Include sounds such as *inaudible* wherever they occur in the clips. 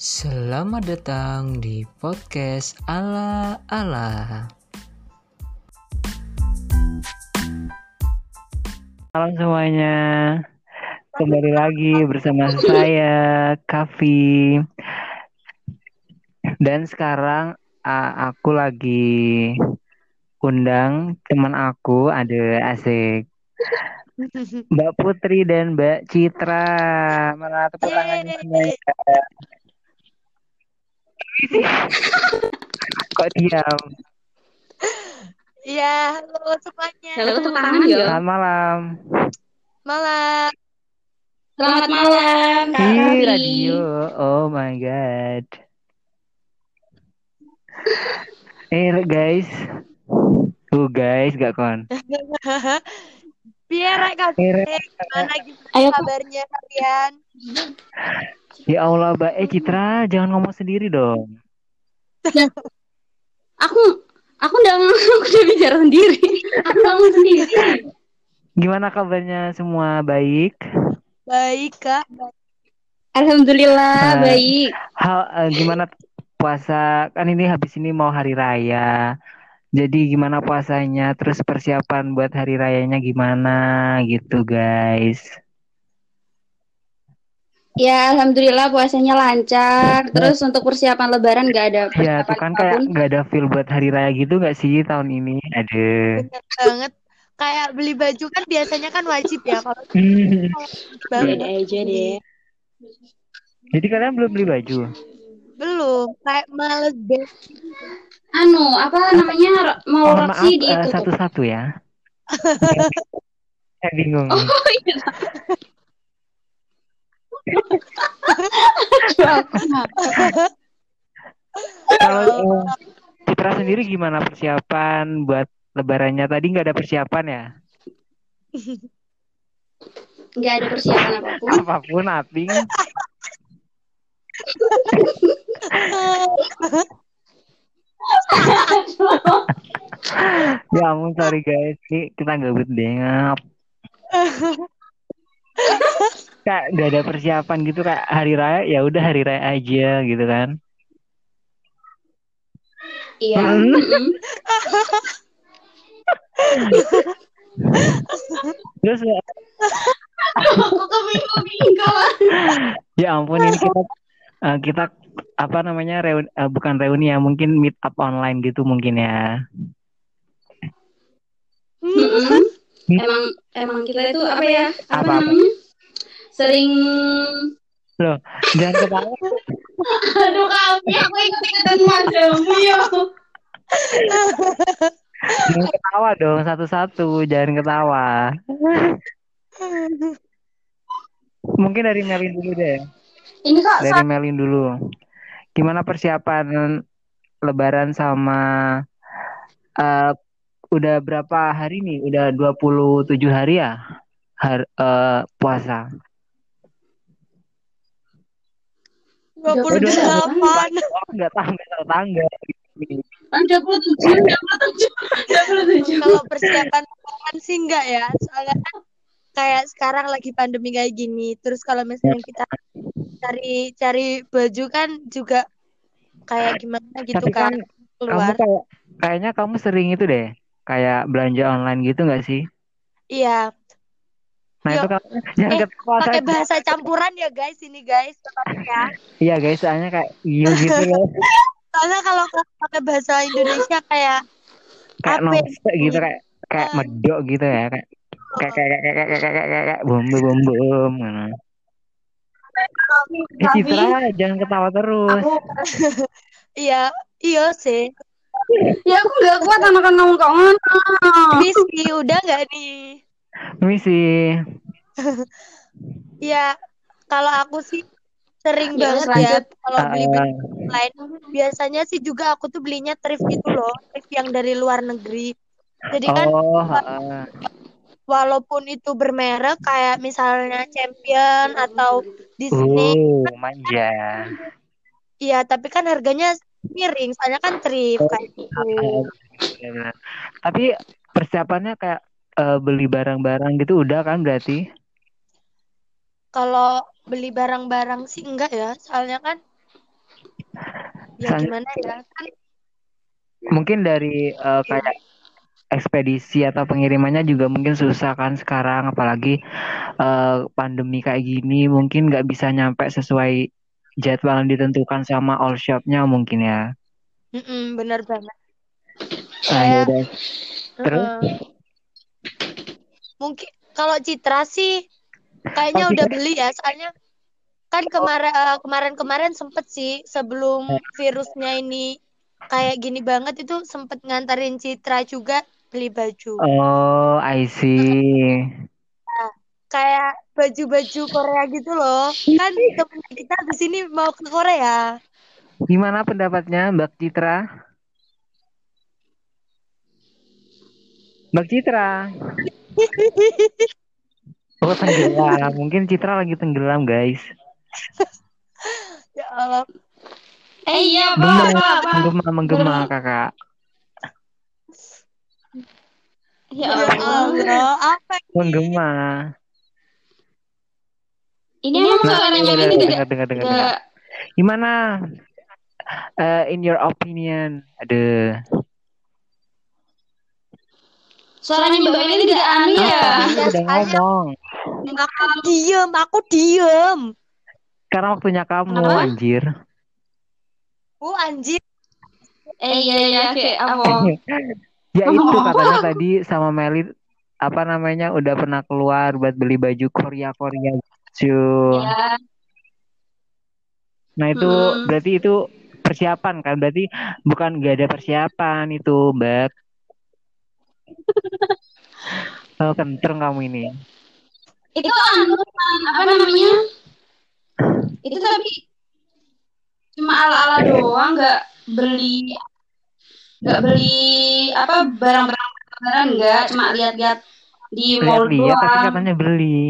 Selamat datang di podcast Ala Ala. Malam semuanya, kembali lagi bersama saya Kavi. Dan sekarang aku lagi undang teman aku ada asik Mbak Putri dan Mbak Citra. Mana tepuk tangannya semuanya. Kok diam? Iya, halo semuanya. Halo, tangan ya. Selamat malam. Malam. Selamat malam, Raffi. radio. Oh my god. Eh guys. Tuh guys, gak kon. *laughs* Biar Kak Eh, gimana gitu Ayo, kabarnya kalian? Ya Allah, Mbak. Eh Citra, jangan ngomong sendiri dong. Aku aku udah *laughs* aku udah bicara sendiri. Aku ngomong sendiri. Gimana kabarnya semua? Baik? Baik, Kak. Nah. Alhamdulillah baik. Hal eh, gimana puasa? Kan ini habis ini mau hari raya. Jadi gimana puasanya? Terus persiapan buat hari rayanya gimana gitu, guys. Ya alhamdulillah puasanya lancar. Terus untuk persiapan lebaran nggak ada Ya, persiapan tuh kan kayak nggak ada feel buat hari raya gitu nggak sih tahun ini? Aduh. Bener banget. Kayak beli baju kan biasanya kan wajib ya kalau Hmm. Beda aja deh. Jadi kalian belum beli baju? Belum, kayak males deh. Anu apa namanya mau Mohon maaf Roxy eh, ditutup. satu-satu ya. *laughs* Saya bingung. Oh iya. Kalau eh, Citra sendiri gimana persiapan buat lebarannya? Tadi nggak ada persiapan ya? Nggak ada persiapan apa pun. Apa pun, Aping. *laughs* Ya ampun, sorry guys. Ini kita gabut deh. *laughs* Kak, nggak ada persiapan gitu kak hari raya ya udah hari raya aja gitu kan Iya. Hmm. terus ya, Aku kebingungan. ya ampun ini kita eh, kita apa namanya reuni, eh, bukan reuni ya mungkin meet up online gitu mungkin ya Mm-mm. Emang emang kita itu apa ya? Apa, Apa-apa? namanya? Sering. Loh jangan ketawa *laughs* Aduh kami aku ikut-ikutan madamu ya. jangan ketawa dong satu-satu jangan ketawa. Mungkin dari Melin dulu deh. Ini kok dari Melin dulu. Gimana persiapan lebaran sama eh, udah berapa hari nih? Udah 27 hari ya? Har, eh, puasa 28. oh nggak tahu nggak tahu ada puluh tujuh, ada puluh tujuh, ada puluh tujuh. Kalau persiapan lebaran sih enggak ya. Soalnya kan kayak sekarang lagi pandemi kayak gini. Terus kalau misalnya kita cari cari baju kan juga kayak gimana gitu Tapi kan kan kamu keluar. kayak kayaknya kamu sering itu deh kayak belanja online gitu nggak sih Iya, nah Yuk. itu kan jangan Eh, ketawa pakai bahasa campuran ya guys ini guys. Tetap ya. iya guys soalnya kayak iya gitu loh *laughs* Soalnya kalau pakai bahasa Indonesia kayak kayak Apa noste gitu kayak kayak Ah. medok gitu ya kayak kayak kayak kayak kayak kayak kayak kayak kayak bom bom bom bom gitu. Eh Citra jangan ketawa terus *laughs* iya, iya sih. ya aku nggak kuat anak ngomong kok ngono. Misi udah nggak nih? Misi Iya, *laughs* kalau aku sih sering Ya, banget lanjut. ya kalau beli Eh, baju online. Biasanya sih juga aku tuh belinya thrift gitu loh, thrift yang dari luar negeri. Jadi kan oh eh, walaupun itu bermerek kayak misalnya Champion atau Disney, oh manja iya tapi kan harganya miring, soalnya kan thrift kayak gitu. Benar. tapi persiapannya kayak eh, beli barang-barang gitu udah kan berarti Kalau beli barang-barang sih enggak ya, soalnya kan ya Soalnya- gimana ya kan mungkin dari eh, kayak ekspedisi atau pengirimannya juga mungkin susah kan sekarang apalagi eh, pandemi kayak gini mungkin nggak bisa nyampe sesuai jadwal yang ditentukan sama all shopnya mungkin ya Mm-mm, bener banget ah, Kayak- yaudah. Terus? Heeh. Mungkin kalau Citra sih kayaknya Pasti udah beli ya soalnya kan kemarin eh, kemarin-kemarin sempet sih sebelum virusnya ini kayak gini banget itu sempet nganterin Citra juga beli baju. Oh I see. Kayak baju-baju Korea gitu loh. Kan *laughs* temen kita di sini mau ke Korea. Gimana pendapatnya Mbak Citra? Mbak Citra *laughs* oh tenggelam mungkin Citra lagi tenggelam guys *laughs* ya Allah Eh iya, apa, Menggema, menggema, kakak. Ya ya Allah. Apa ini Menggema. Ini emang suaranya dengar, ini dengar, tidak dengar, dengar, dengar. Gimana? Eh, in your opinion, ada. Suaranya Mbak ini tidak aneh ya. Iya, udah ngomong. aku diem aku diem Sekarang waktunya kamu, Kenapa? anjir. oh anjir Eh iya iya kayak apa? *laughs* ya itu katanya tadi sama Meli apa namanya udah pernah keluar buat beli baju Korea Korea gitu. Ya, Nah itu Hmm. berarti itu persiapan kan? Berarti bukan gak ada persiapan itu, Mbak. Oh, kentreng kamu ini. itu anu apa namanya? Itu tapi cuma ala-ala doang, nggak beli nggak beli apa barang-barang barang nggak cuma lihat-lihat di mall Lihat-lihat tapi doang. katanya beli.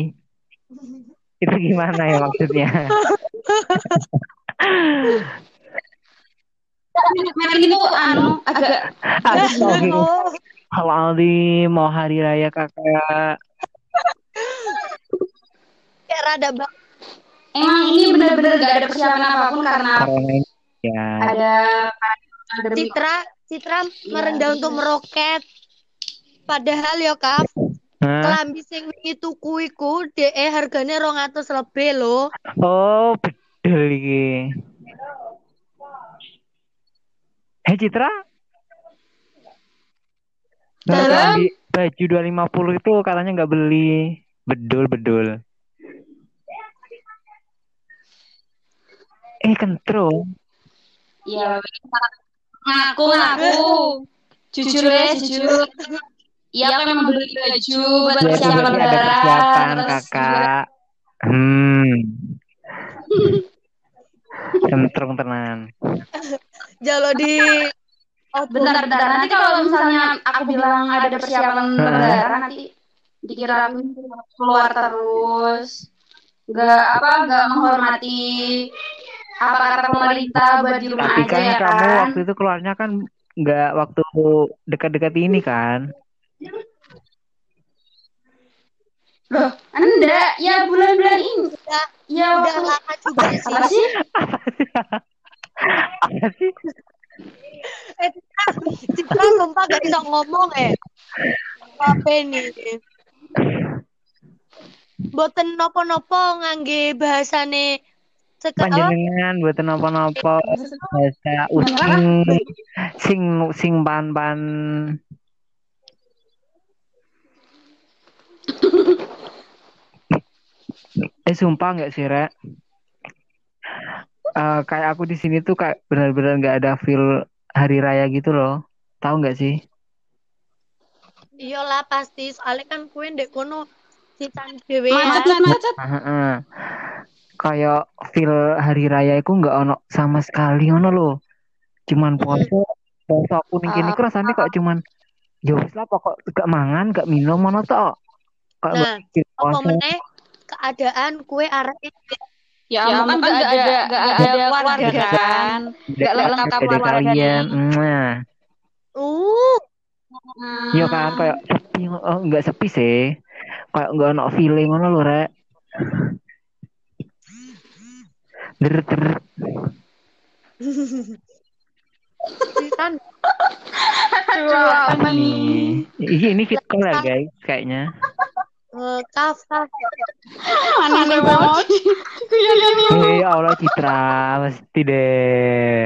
Itu gimana ya maksudnya? Merek itu anu agak Astagfirullah. Kalau Aldi mau hari raya kakak. kayak rada bang emang ini benar-benar nggak ada persiapan apa pun karena ya. ada. Citra Citra Iya, merendah iya. untuk meroket padahal ya Hah? kelambi sing wingi tuku iku DE harganya 200 lebih loh Oh, bedel iki. Hei Citra. Nah, Dalam. di baju 250 itu katanya nggak beli. Bedul, bedul. Eh, kentro. Iya, ngaku ngaku. Jujur ya, jujur. Iya, aku memang beli baju buat Ya, itu persiapan lebaran. persiapan, kakak. Hmm. *laughs* Kentrong tenan. jalo di oh, Bentar, bentar. Nanti kalau misalnya aku bilang ada persiapan lebaran, nanti dikira aku keluar terus. Nggak apa, nggak menghormati apa kata pemerintah buat di rumah Tapi aja kan ya kamu kan. waktu itu keluarnya kan nggak waktu dekat-dekat ini kan? Loh, enggak. Ya bulan-bulan ini. udah, Ya udah waktu lama juga apa sih? *laughs* Apa sih? Eh Citra Citra sumpah gak bisa ngomong eh? Apa nih Boten nopo-nopo ngangge bahasane apa Panjenengan buat nopo-nopo bahasa ucing sing sing pan-pan. Eh sumpah nggak sih Rek? Eh, kayak aku di sini tuh kayak benar-benar nggak ada feel hari raya gitu loh. Tahu nggak sih? iyalah pasti soalnya kan kue ndek kono sisan dhewe Macet, ya. macet. Ah, ah, ah. Kayak feel hari raya itu nggak ono sama sekali ono loh. Cuman poso, poso kuning kini ku rasanya kok cuman ya wis lah pokok gak mangan, gak minum ono tok. Kok Nah, apa meneh keadaan kue arek Ya, ampun kan nggak ada nggak ada keluarga kan. Nggak lengkap ada keluarga kalian. nih. Mwah. uh Hmm. Iya kan kayak sepi oh, nggak sepi sih. Kayak nggak ono feeling ono lho, Rek. Der der. Kan? Ini ini fit call ya guys kayaknya. eh, kaf kaf. Mana nih banget? Nih. Eh ya Allah Citra mesti deh.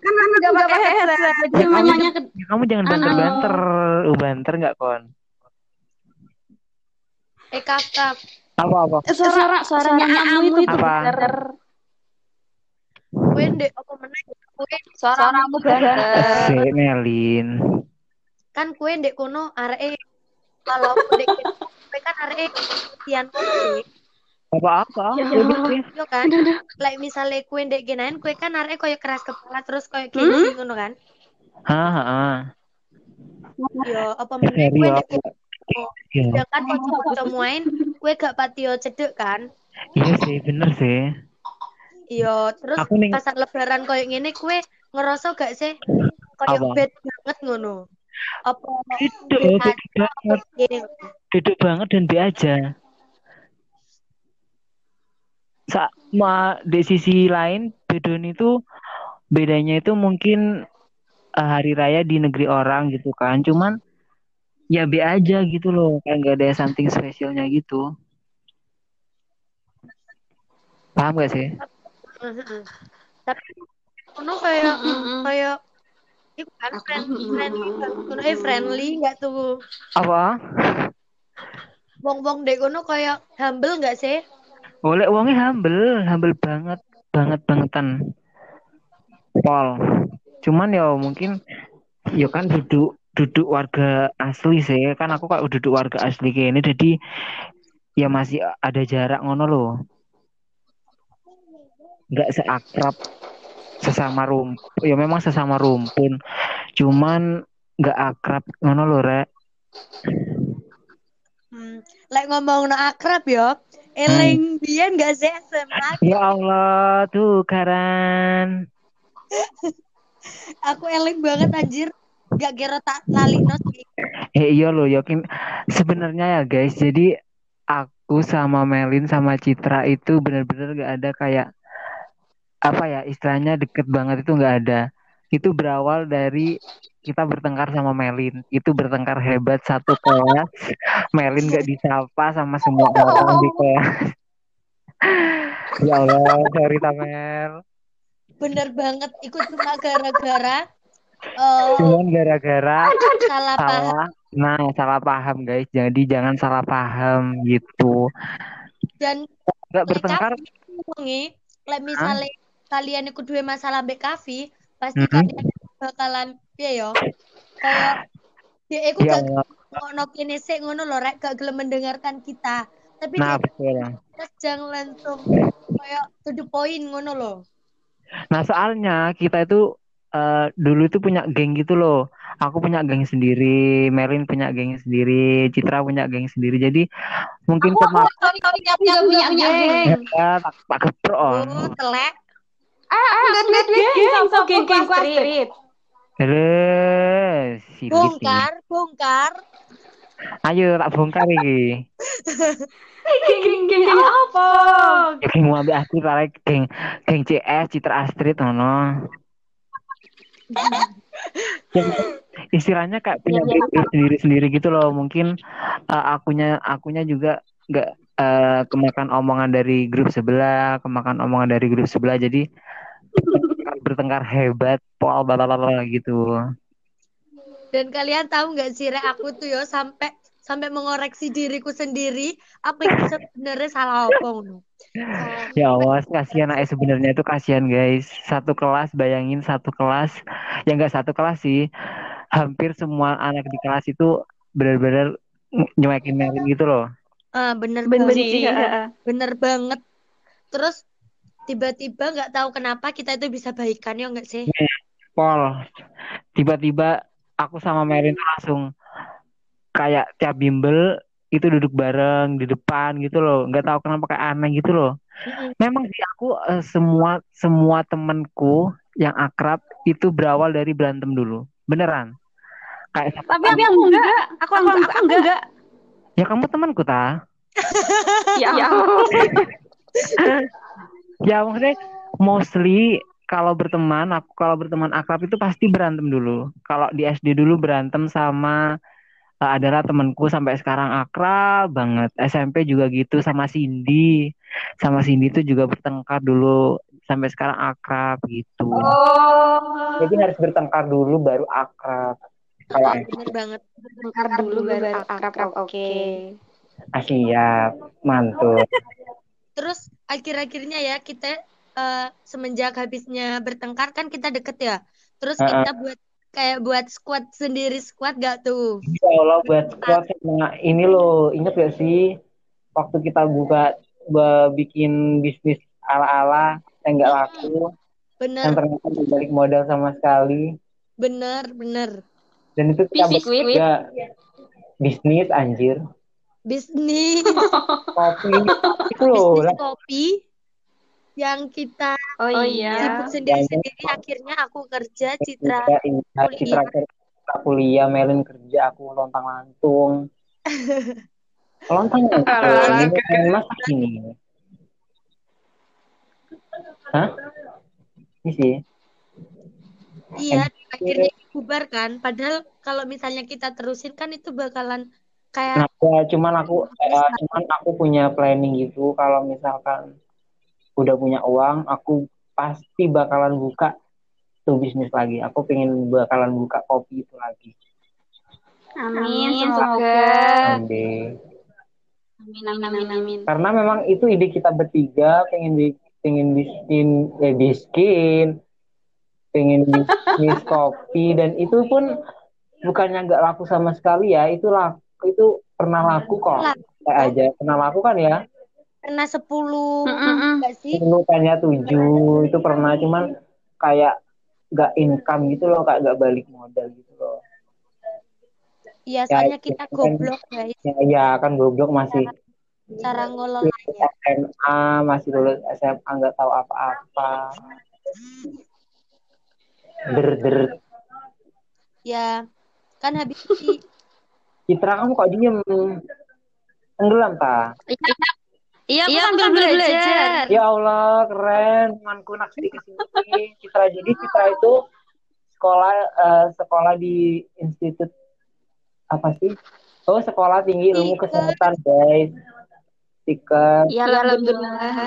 Kan nggak pakai headset. Ke kamu jangan banter-banter. Uh, banter nggak kon? Eh kaf. Apa apa? suara suaranya kamu itu Apa? bener. Kue ndek apa meneh? Kue Suaramu bener. Si Melin. kan kue ndek kono areke kalau ndek kue kan kian kono Apa apa? Ya yo kan like misalnya kue ndek genain kue kan areke koyo keras kepala terus koyo gini ngono kan Hah, hah. yo apa meneh Seri kue apa? ndek Ya. kanca-kanca main kue gak patio cedek kan Iya sih, bener sih. Iya, terus Aku ning- pas lebaran koyo ngene kue ngerasa gak sih koyo bad banget ngono. Apa Itu, bad beda banget. banget dan be aja. Sama di sisi lain, bedon itu bedanya itu mungkin eh, hari raya di negeri orang gitu kan. Cuman ya be aja gitu loh. Kayak nggak ada something spesialnya gitu. Paham gak sih? Tapi kayak kayak itu kan friendly, *laughs* friendly, kono eh friendly gak tuh? Apa? Wong-wong dek kono kayak humble gak sih? Oleh uangnya humble, humble banget, banget bangetan. Pol. Cuman ya mungkin ya kan duduk duduk warga asli sih kan aku kok duduk warga asli kayak ini jadi ya masih ada jarak ngono loh. Nggak seakrab sesama rumpun. Ya memang sesama rumpun. Cuman nggak akrab ngono loh, Rek. Hmm. Like ngomong no akrab yo. Eling biyen gak sih SMA? Ya Allah, tuh Karan. *laughs* Aku eling banget anjir. Gak kira tak lali no. Eh iya loh yakin sebenarnya ya guys jadi aku sama Melin sama Citra itu benar-benar gak ada kayak apa ya istilahnya deket banget itu nggak ada. Itu berawal dari kita bertengkar sama Melin. Itu bertengkar hebat satu kelas. Melin gak disapa sama semua orang di kelas. Ya Allah sorry Tamel Bener banget. Ikut cuma gara-gara eh, cuman gara-gara salah paham. salah nah salah paham guys. Jadi jangan salah paham gitu. Dan nggak bertengkar. lek misalnya kalian ikut dua masalah mbek Kavi pasti Mhm. kalian bakalan piye yo kayak dia ikut ya gak Allah ngono kene sik ngono lho rek gak gelem mendengarkan kita tapi nah betul terus jangan langsung kayak to the point ngono loh Nah, soalnya kita itu eh, dulu itu punya geng gitu loh. Aku punya geng sendiri, Merin punya geng sendiri, Citra punya geng sendiri. Jadi mungkin kemarin Sorry, sorry, aku nggak punya punya geng. ya, tak, tak keprok on. oh telek Ah, nggak punya geng. Sama geng geng street. Terus, bongkar bongkar Ayo tak bongkar iki. Geng geng geng apa? Ya geng mau ambil aku tarik geng geng CS Citra Astrid ngono. Ya, istilahnya kayak punya Iya, geng sendiri-sendiri gitu loh. Mungkin eh, akunya akunya juga nggak eh, kemakan omongan dari grup sebelah, kemakan omongan dari grup sebelah. Jadi bertengkar hebat, pol balalala gitu. dan kalian tahu nggak sih rek aku tuh yo sampai sampai mengoreksi diriku sendiri apa yang sebenarnya salah apa ngono Ya Allah, kasihan eh sebenarnya itu kasihan guys. Satu kelas, bayangin satu kelas, ya nggak satu kelas sih. Hampir semua anak di kelas itu benar-benar ny- nyuekin Melin gitu loh. Ah bener Benci. banget bener banget terus tiba-tiba nggak tahu kenapa kita itu bisa baikan ya nggak sih Pol, tiba-tiba aku sama Melin tuh langsung kayak tiap bimbel itu duduk bareng di depan gitu loh. Nggak tahu kenapa kayak aneh gitu loh. Memang sih aku eh, semua semua temenku yang akrab itu berawal dari berantem dulu. Beneran. Kayak Tapi aku enggak. Aku aku enggak. Aku enggak. Ya kamu temanku ta? Ya. *laughs* Ya maksudnya mostly kalau berteman, aku kalau berteman akrab itu pasti berantem dulu. Kalau di SD dulu berantem sama eh, adalah temanku sampai sekarang akrab banget. SMP juga gitu sama Cindy. Sama Cindy itu juga bertengkar dulu sampai sekarang akrab gitu. Oh, Jadi harus bertengkar dulu baru akrab. Kalau Bener banget. bertengkar dulu baru akrab. Oke. ah, siap, mantul. Terus akhir-akhirnya ya kita eh, semenjak habisnya bertengkar kan kita deket ya. Terus Heeh. kita buat kayak buat squad sendiri squad gak tuh? Ya Allah buat squad sama ini loh, inget gak sih waktu kita buka bikin bisnis ala-ala yang nggak laku, yang Bener, ternyata tidak balik modal sama sekali, bener, bener. Dan itu kita Bisnis, bertiga bisnis anjir, Bisnis, *laughs* kopi. Itu loh, bisnis kopi yang kita Oh iya. sibuk sendiri-sendiri. Akhirnya aku kerja, Citra Citra, iya, Citra kerja, kuliah, Melin kerja, aku lontang lantung, *laughs* lontang lantung, ini kan masak ini, hah? Ini sih. Iya, akhirnya bubar kan. Padahal kalau misalnya kita terusin kan itu bakalan kayak Nah, cuman aku eh, cuman aku punya planning gitu kalau misalkan udah punya uang, aku pasti bakalan buka tuh bisnis lagi. Aku pengen bakalan buka kopi itu lagi. Amin, semoga. Amin. Amin, amin, amin, amin. Karena memang itu ide kita bertiga pengen bi- pengen biskin eh biskin pengen bisnis kopi dan itu pun bukannya nggak laku sama sekali ya. Itu laku itu pernah laku kok. Laku. Kayak aja. Pernah laku kan ya? Pernah 10 Mm-mm. enggak sih? dulu kayaknya tujuh. Itu pernah. cuman kayak nggak income gitu loh. Kayak nggak balik modal gitu loh. Iya, Ya, soalnya itu kita kan- goblok guys. ya, ya kan goblok masih cara ngelolanya. SMA masih lulus SMA nggak tahu apa-apa *laughs* der der. Ya, kan habis di Citra kamu kok diem? Tenggelam ta Iya, aku sambil belajar. ya Allah keren. Temanku naksir ke sini. Citra jadi Citra itu sekolah eh, sekolah di institut apa sih? Oh sekolah tinggi ilmu kesehatan guys. Tiket. Iya, alhamdulillah.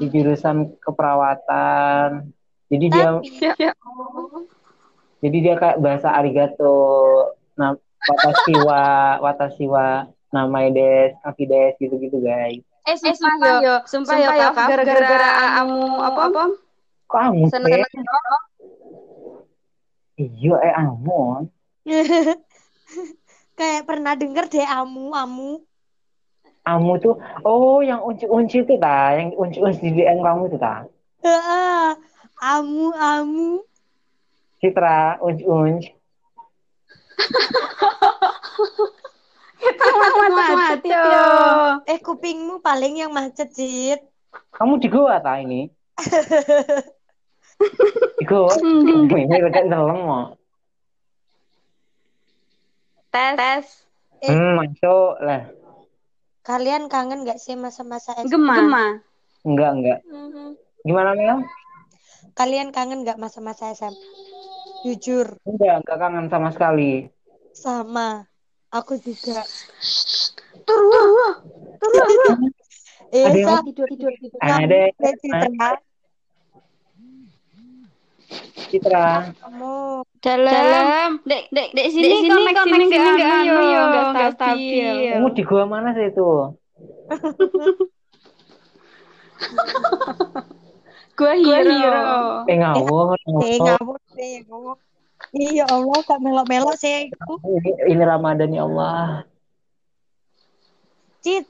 Di jurusan keperawatan jadi dia tapi Ya. jadi dia kayak bahasa arigato nah watashi wa watashi wa namai des kaki des gitu gitu guys Eh, sumpah yo, sumpah yo, Kak, gara-gara kamu apa apa? kamu Seneng iya eh amon *laughs* kayak pernah denger deh amu amu. Amu tuh, oh yang unci-unci itu ta, yang unci-unci di DM kamu itu ta. Heeh. Amu amu. Citra, unci-unci. *laughs* Macet yo. Eh kupingmu paling yang macet, Cit. Kamu di goa ta ini? *laughs* Di goa? *laughs* Ini rekan dalam mau. Tes, tes. Eh. Hmm, masuk lah. Kalian kangen gak sih masa-masa SMP? Gema. Gema. Enggak, enggak. Gimana Mel? Kalian kangen gak masa-masa SMP? Jujur, Enggak, enggak kangen sama sekali. sama. Aku juga. Turun. Eh, Ada yang- Sa, Tidur, tidur, tidur. Ada, Eh, Citra, Citra. kamu Dalam. Dek, dek, dek sini, dek sini koneksi enggak anu yo, enggak stabil. Kamu di goa mana sih itu? *laughs* Gua hero. Eh ngawur, eh ngawur. ngawur deh, ngawur. Iya Allah, kok melok-melok sih aku. Ini, ini Ramadan ya Allah. Cit,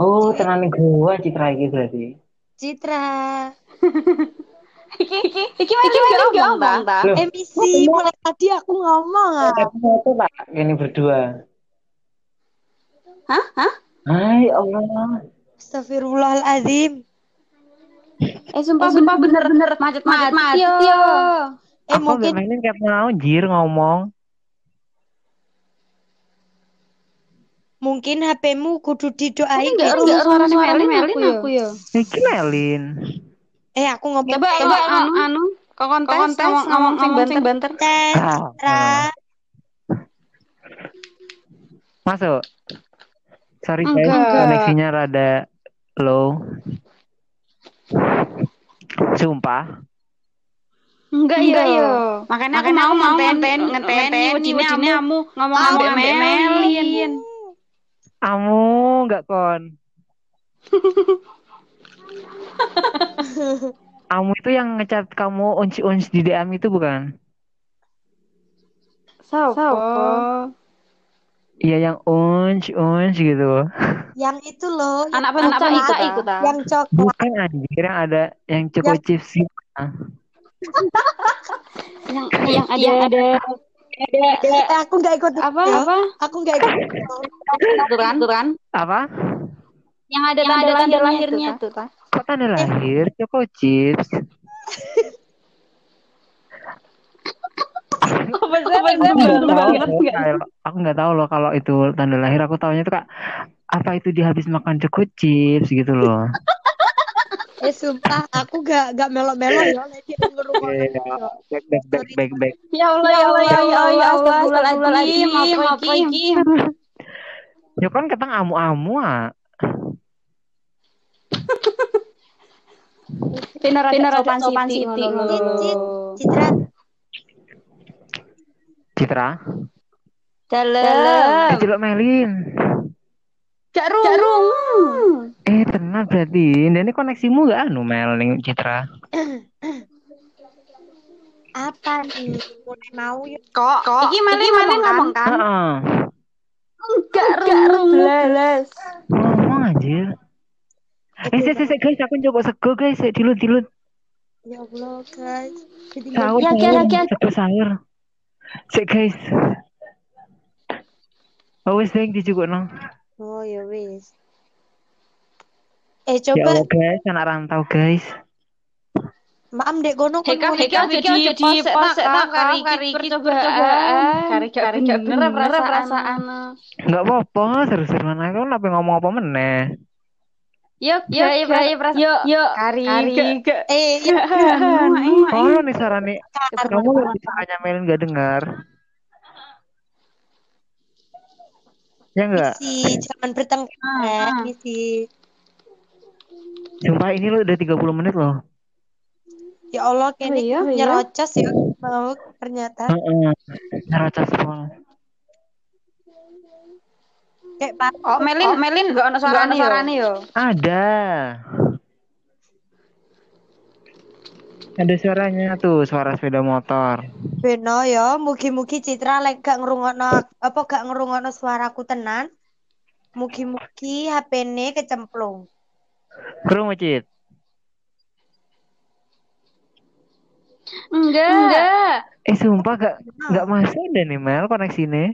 Oh, tenang gua Citra iki berarti. Citra. Iki, iki, iki mana ngomong ta? Emisi, mulai tadi aku ngomong ah. Aku itu tak ini berdua. Hah? Hah? Hai Allah. Astagfirullahaladzim. Eh sumpah, sumpah bener bener macet macet macet yo. Eh Aku mungkin gak mainin kayak mau jir ngomong. mungkin HPmu kudu didoain Enggak gitu. enggak suara Melin Melin aku ya. Iki Melin. Eh aku ngomong Coba coba anu anu kok kontes ngomong ngomong sing banter banter. tes Ah, Citra. Masuk. Sorry guys, Enggak. koneksinya rada low. Sumpah. Enggak yo. Makanya aku mau mau ngenten ngenteni wedine amu ngomong ambek Melin. Kamu nggak kon. Kamu itu yang ngecat kamu unci-unci di DM itu bukan? Sopo? Iya yang unci unci gitu. Yang itu loh, yang Anak anak coklat. Ika ikut ah. Yang coklat. Bukan anjir yang ada yang cukup chips sih. *laughs* Yang yang ada ada Eh, aku nggak ikut apa ya. apa? Aku nggak ikut. Turan turan. Apa? Yang ada tanda tanda lahirnya tuh ta. Kok tanda lahir? Choco chips. Apa sih? Aku nggak tahu loh, kalau- aku nggak tahu loh kalau itu tanda lahir. Aku tahunya itu kak apa itu dia habis makan choco chips gitu loh. *laughs* Eh sumpah, aku gak gak melo-melo ya. Lagi Iya. Back back back back back. Ya Allah ya Allah ya Allah ya Allah astagfirullahaladzim apa iki? Ya kan ketang amu-amu ah. Bener bener sopan siti. Citra, Citra. Dalam. Eh celok Melin. Gak rung. Eh tenang berarti. Dan ini koneksimu gak anu Mel ning Citra. apa nih? Mau yuk. Kok kok iki Meli Meli ngomong kan? Heeh. Enggak rung belas. Ngomong anjir. Eh, sik, sik, guys, aku coba sego, guys. Dilut, dilut. Ya Allah guys. Ya, sahur. ya, ya. Sego sahur. Sik, guys. Oh, wis, Deng, dijukukno. Oh ya wis. Eh Ya coba Allah, guys, anak rantau, guys. maam dek gono kon Heka ngomong. heka jadi pos tak tak kari kari percobaan. Kari kari bener perasaan. Enggak apa-apa, seru-seruan aku kenapa ngomong apa meneh. Yuk, yuk, yuk, perasaan. Yuk, yuk, kari, Eh ya Oh, nih saran nih. Kamu lebih sukanya Melin gak dengar. Ya enggak? misi zaman bertengkar ya, Ah. misi. Sumpah ini lo udah 30 menit loh. Ya Allah kayaknya iya, iya. nyerocos ya mau ternyata Heeh. Nerocos pol. Kayak pak Oh, Melin, Melin gak ono suarane yo. Suarane yo. Ada. Ada suaranya tuh, suara sepeda motor. Beno ya, mugi-mugi Citra lek gak ngrungokno apa gak ngrungokno suaraku tenan. Mugi-mugi HP-ne kecemplung. Krungu, Cit. Enggak. Enggak. Eh, sumpah gak, gak masuk deh nih, Mel, koneksinya.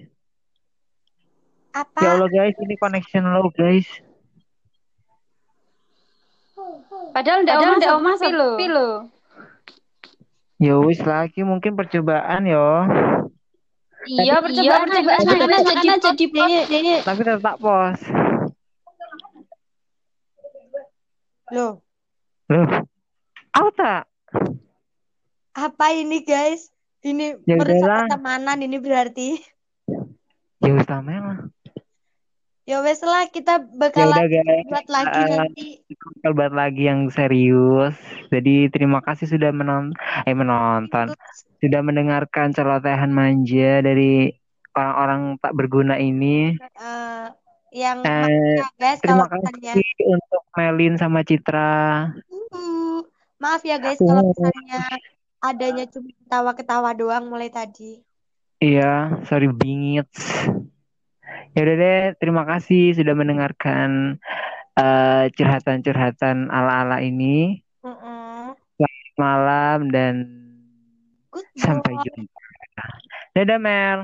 Apa? Ya Allah, guys, ini connection low, guys. Padahal ndak Padahal ndak omah sepi lho. Ya wis lagi, mungkin percobaan yo. Iya, percobaan percobaan makanya makanya jadi pos. Tapi tetap pos. Loh, Loh, auta. apa ini guys? Ini Ya pertemanan ini berarti. Ya wis lah. Ya wes lah kita bakal udah, guys. buat lagi Eh, nanti. bakal buat lagi yang serius. Jadi terima kasih sudah menonton, eh menonton, sudah mendengarkan celotehan manja dari orang-orang tak berguna ini. Eh, yang maaf ya guys terima kalau misalnya kasih untuk Melin sama Citra. Uh, maaf ya guys kalau misalnya adanya cuma ketawa-ketawa doang mulai tadi. Iya, sorry bingit. Ya udah deh, terima kasih sudah mendengarkan eh, curhatan-curhatan ala-ala ini. Mm-mm. Malam dan Good sampai jumpa. Dadah Mel.